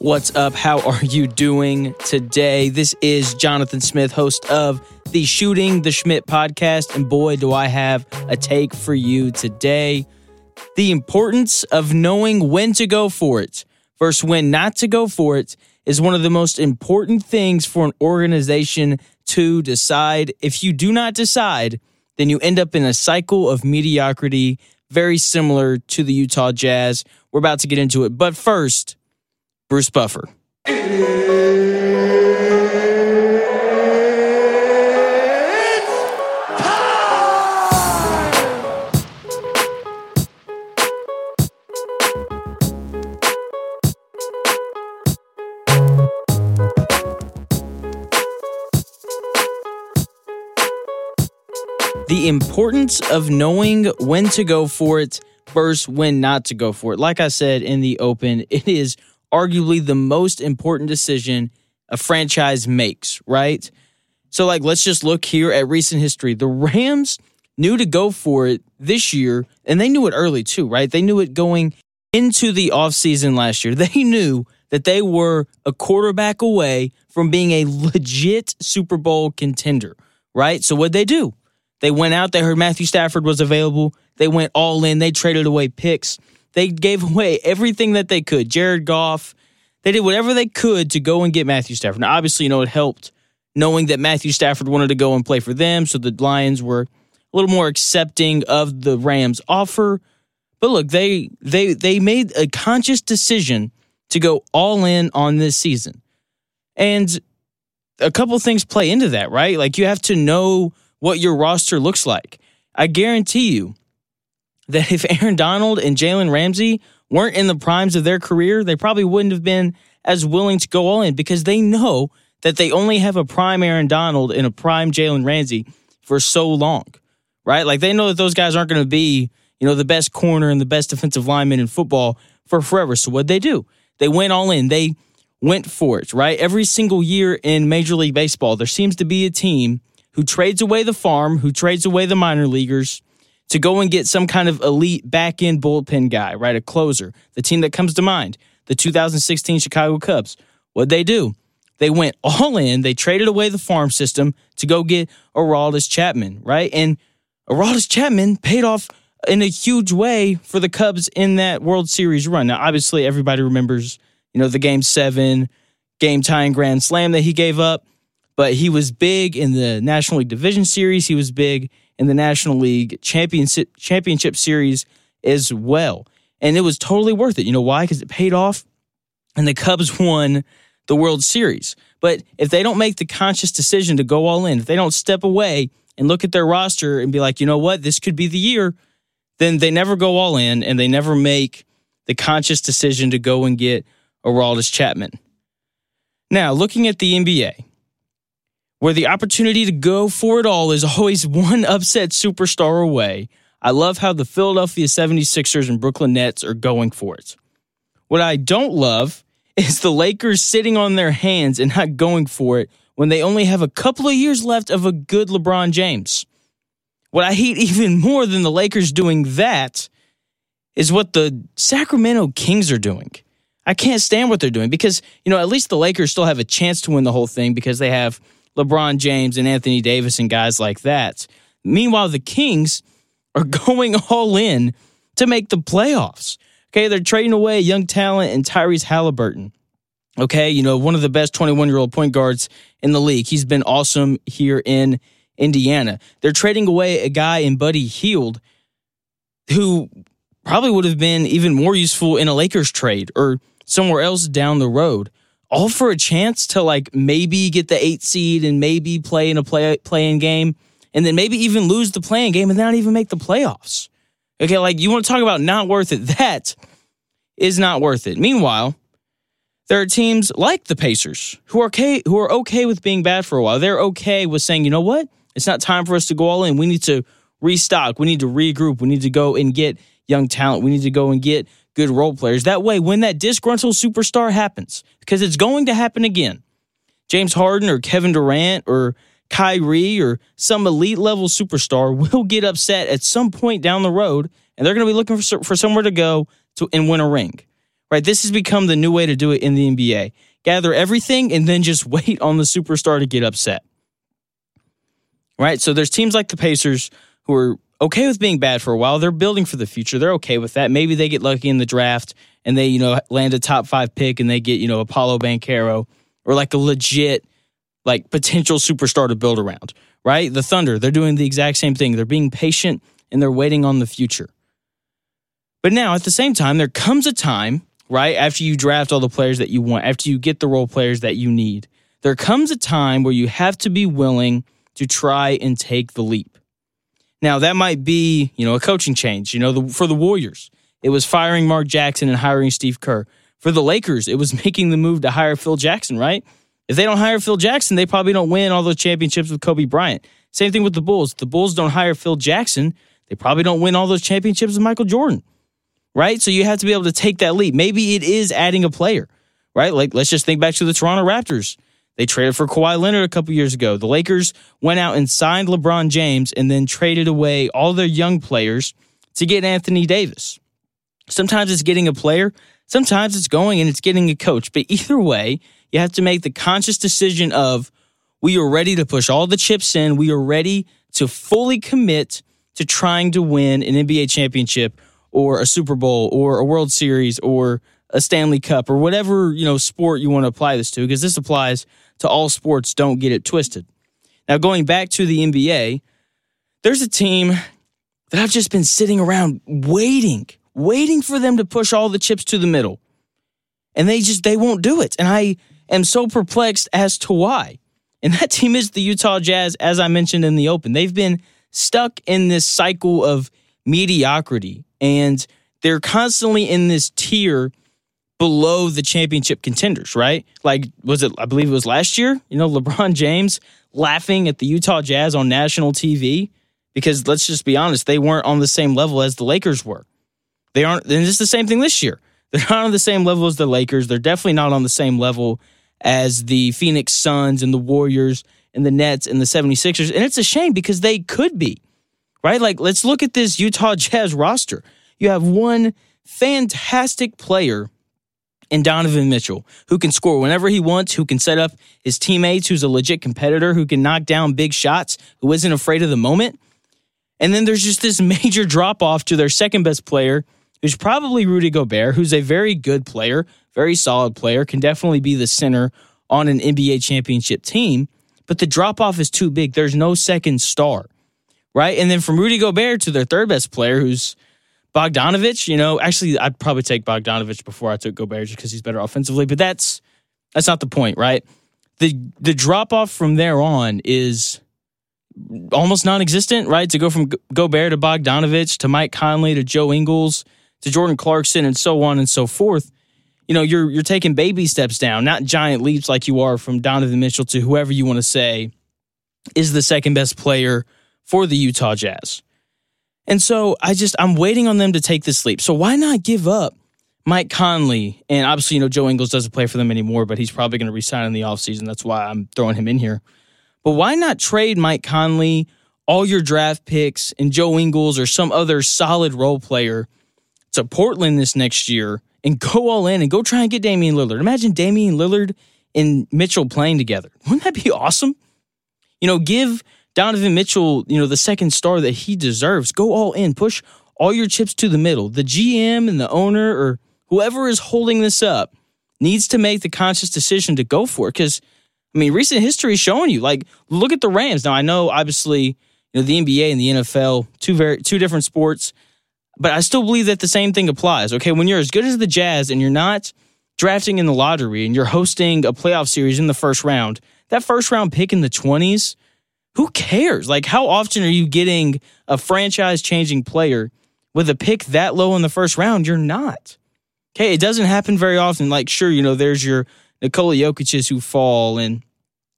What's up? How are you doing today? This is Jonathan Smith, host of the Shooting the Schmidt podcast. And boy, do I have a take for you today. The importance of knowing when to go for it versus when not to go for it is one of the most important things for an organization to decide. If you do not decide, then you end up in a cycle of mediocrity, very similar to the Utah Jazz. We're about to get into it. But first, Bruce Buffer. The importance of knowing when to go for it versus when not to go for it. Like I said in the open, it is arguably the most important decision a franchise makes, right? So, like, let's just look here at recent history. The Rams knew to go for it this year, and they knew it early too, right? They knew it going into the offseason last year. They knew that they were a quarterback away from being a legit Super Bowl contender, right? So, what'd they do? They went out, they heard Matthew Stafford was available. They went all in, they traded away picks. They gave away everything that they could. Jared Goff, they did whatever they could to go and get Matthew Stafford. Now, obviously, you know, it helped knowing that Matthew Stafford wanted to go and play for them. So the Lions were a little more accepting of the Rams offer. But look, they they they made a conscious decision to go all in on this season. And a couple things play into that, right? Like you have to know what your roster looks like. I guarantee you that if Aaron Donald and Jalen Ramsey weren't in the primes of their career, they probably wouldn't have been as willing to go all in because they know that they only have a prime Aaron Donald and a prime Jalen Ramsey for so long, right? Like they know that those guys aren't going to be, you know, the best corner and the best defensive lineman in football for forever. So what they do? They went all in. They went for it, right? Every single year in Major League Baseball, there seems to be a team who trades away the farm, who trades away the minor leaguers, to go and get some kind of elite back end bullpen guy, right? A closer. The team that comes to mind, the 2016 Chicago Cubs. What'd they do? They went all in. They traded away the farm system to go get Aroldis Chapman, right? And Aroldis Chapman paid off in a huge way for the Cubs in that World Series run. Now, obviously, everybody remembers, you know, the game seven, game tying grand slam that he gave up, but he was big in the National League Division Series. He was big in the National League Championship Championship Series as well. And it was totally worth it. You know why? Because it paid off and the Cubs won the World Series. But if they don't make the conscious decision to go all in, if they don't step away and look at their roster and be like, you know what, this could be the year, then they never go all in and they never make the conscious decision to go and get Aroldis Chapman. Now, looking at the NBA, where the opportunity to go for it all is always one upset superstar away. I love how the Philadelphia 76ers and Brooklyn Nets are going for it. What I don't love is the Lakers sitting on their hands and not going for it when they only have a couple of years left of a good LeBron James. What I hate even more than the Lakers doing that is what the Sacramento Kings are doing. I can't stand what they're doing because, you know, at least the Lakers still have a chance to win the whole thing because they have LeBron James and Anthony Davis and guys like that. Meanwhile, the Kings are going all in to make the playoffs. Okay, they're trading away young talent and Tyrese Halliburton. Okay, you know, one of the best 21 year old point guards in the league. He's been awesome here in Indiana. They're trading away a guy in Buddy Hield who probably would have been even more useful in a Lakers trade or somewhere else down the road all for a chance to like maybe get the eight seed and maybe play in a play play-in game and then maybe even lose the play-in game and not even make the playoffs. Okay, like you want to talk about not worth it. That is not worth it. Meanwhile, there are teams like the Pacers who are okay who are okay with being bad for a while. They're okay with saying, you know what? It's not time for us to go all in. We need to restock. We need to regroup. We need to go and get young talent. We need to go and get good role players. That way, when that disgruntled superstar happens, because it's going to happen again, James Harden or Kevin Durant or Kyrie or some elite level superstar will get upset at some point down the road, and they're going to be looking for, for somewhere to go to and win a ring. right? This has become the new way to do it in the NBA. Gather everything and then just wait on the superstar to get upset. Right? So there's teams like the Pacers who are okay with being bad for a while. They're building for the future. They're okay with that. Maybe they get lucky in the draft and they, you know, land a top five pick and they get, you know, Paolo Banchero or like a legit, like potential superstar to build around, right? The Thunder, they're doing the exact same thing. They're being patient and they're waiting on the future. But now at the same time, there comes a time, right, after you draft all the players that you want, after you get the role players that you need, there comes a time where you have to be willing to try and take the leap. Now, that might be, you know, a coaching change. You know, the, for the Warriors, it was firing Mark Jackson and hiring Steve Kerr. For the Lakers, it was making the move to hire Phil Jackson, right? If they don't hire Phil Jackson, they probably don't win all those championships with Kobe Bryant. Same thing with the Bulls. The Bulls don't hire Phil Jackson, they probably don't win all those championships with Michael Jordan, right? So you have to be able to take that leap. Maybe it is adding a player, right? Like let's just think back to the Toronto Raptors. They traded for Kawhi Leonard a couple years ago. The Lakers went out and signed LeBron James and then traded away all their young players to get Anthony Davis. Sometimes it's getting a player, sometimes it's going and it's getting a coach. But either way, you have to make the conscious decision of we are ready to push all the chips in. We are ready to fully commit to trying to win an NBA championship or a Super Bowl or a World Series or a Stanley Cup or whatever, you know, sport you want to apply this to because this applies to all sports. Don't get it twisted. Now, going back to the NBA, there's a team that I've just been sitting around waiting, waiting for them to push all the chips to the middle. And they just, they won't do it. And I am so perplexed as to why. And that team is the Utah Jazz, as I mentioned in the open. They've been stuck in this cycle of mediocrity and they're constantly in this tier below the championship contenders, right? Like, was it, I believe it was last year, you know, LeBron James laughing at the Utah Jazz on national TV because let's just be honest, they weren't on the same level as the Lakers were. They aren't, and it's the same thing this year. They're not on the same level as the Lakers. They're definitely not on the same level as the Phoenix Suns and the Warriors and the Nets and the 76ers. And it's a shame because they could be, right? Like, let's look at this Utah Jazz roster. You have one fantastic player and Donovan Mitchell, who can score whenever he wants, who can set up his teammates, who's a legit competitor, who can knock down big shots, who isn't afraid of the moment. And then there's just this major drop off to their second best player, who's probably Rudy Gobert, who's a very good player, very solid player, can definitely be the center on an NBA championship team. But the drop off is too big. There's no second star, right? And then from Rudy Gobert to their third best player, who's Bogdanovich, you know, actually, I'd probably take Bogdanovich before I took Gobert just because he's better offensively. But that's that's not the point, right? The the drop off from there on is almost non-existent, right? To go from Gobert to Bogdanovich to Mike Conley to Joe Ingles to Jordan Clarkson and so on and so forth. You know, you're you're taking baby steps down, not giant leaps like you are from Donovan Mitchell to whoever you want to say is the second best player for the Utah Jazz. And so I just, I'm waiting on them to take this leap. So why not give up Mike Conley? And obviously, you know, Joe Ingles doesn't play for them anymore, but he's probably going to resign in the offseason. That's why I'm throwing him in here. But why not trade Mike Conley, all your draft picks, and Joe Ingles or some other solid role player to Portland this next year and go all in and go try and get Damian Lillard? Imagine Damian Lillard and Mitchell playing together. Wouldn't that be awesome? You know, give Donovan Mitchell, you know, the second star that he deserves. Go all in, push all your chips to the middle. The GM and the owner or whoever is holding this up needs to make the conscious decision to go for it. Because, I mean, recent history is showing you, like, look at the Rams. Now, I know, obviously, you know, the NBA and the NFL, two very two different sports, but I still believe that the same thing applies. Okay, when you're as good as the Jazz and you're not drafting in the lottery and you're hosting a playoff series in the first round, that first round pick in the 20s who cares? Like, how often are you getting a franchise changing player with a pick that low in the first round? You're not. Okay, it doesn't happen very often. Like, sure, you know, there's your Nikola Jokic's who fall and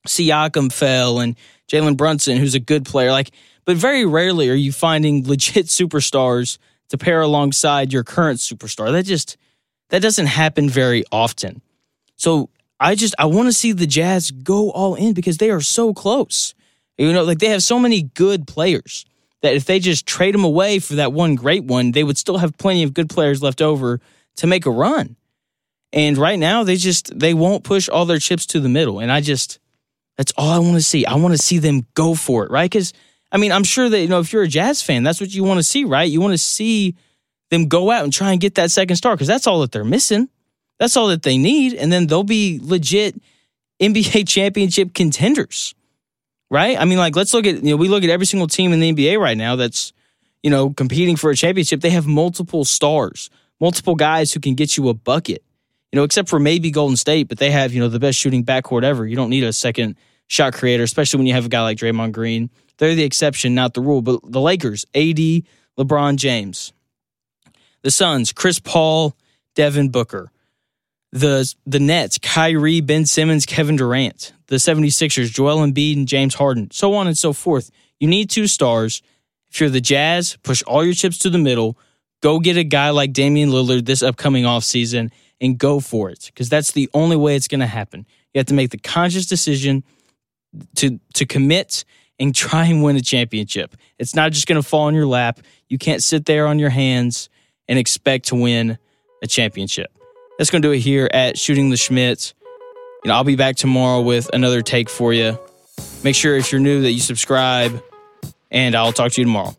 Siakam fell and Jalen Brunson, who's a good player. Like, but very rarely are you finding legit superstars to pair alongside your current superstar. That just that doesn't happen very often. So I just I want to see the Jazz go all in because they are so close. You know, like they have so many good players that if they just trade them away for that one great one, they would still have plenty of good players left over to make a run. And right now, they just they won't push all their chips to the middle. And I just that's all I want to see. I want to see them go for it, right? Because I mean, I'm sure that you know if you're a Jazz fan, that's what you want to see, right? You want to see them go out and try and get that second star because that's all that they're missing. That's all that they need, and then they'll be legit NBA championship contenders, right? I mean, like let's look at you know we look at every single team in the NBA right now that's you know competing for a championship. They have multiple stars, multiple guys who can get you a bucket you know, except for maybe Golden State, but they have, you know, the best shooting backcourt ever. You don't need a second shot creator, especially when you have a guy like Draymond Green. They're the exception, not the rule. But the Lakers, AD, LeBron James. The Suns, Chris Paul, Devin Booker. The the Nets, Kyrie, Ben Simmons, Kevin Durant. The 76ers, Joel Embiid and James Harden. So on and so forth. You need two stars. If you're the Jazz, push all your chips to the middle. Go get a guy like Damian Lillard this upcoming offseason and go for it because that's the only way it's going to happen. You have to make the conscious decision to to commit and try and win a championship. It's not just going to fall in your lap. You can't sit there on your hands and expect to win a championship. That's going to do it here at Shooting the Shmitt. You know, I'll be back tomorrow with another take for you. Make sure if you're new that you subscribe, and I'll talk to you tomorrow.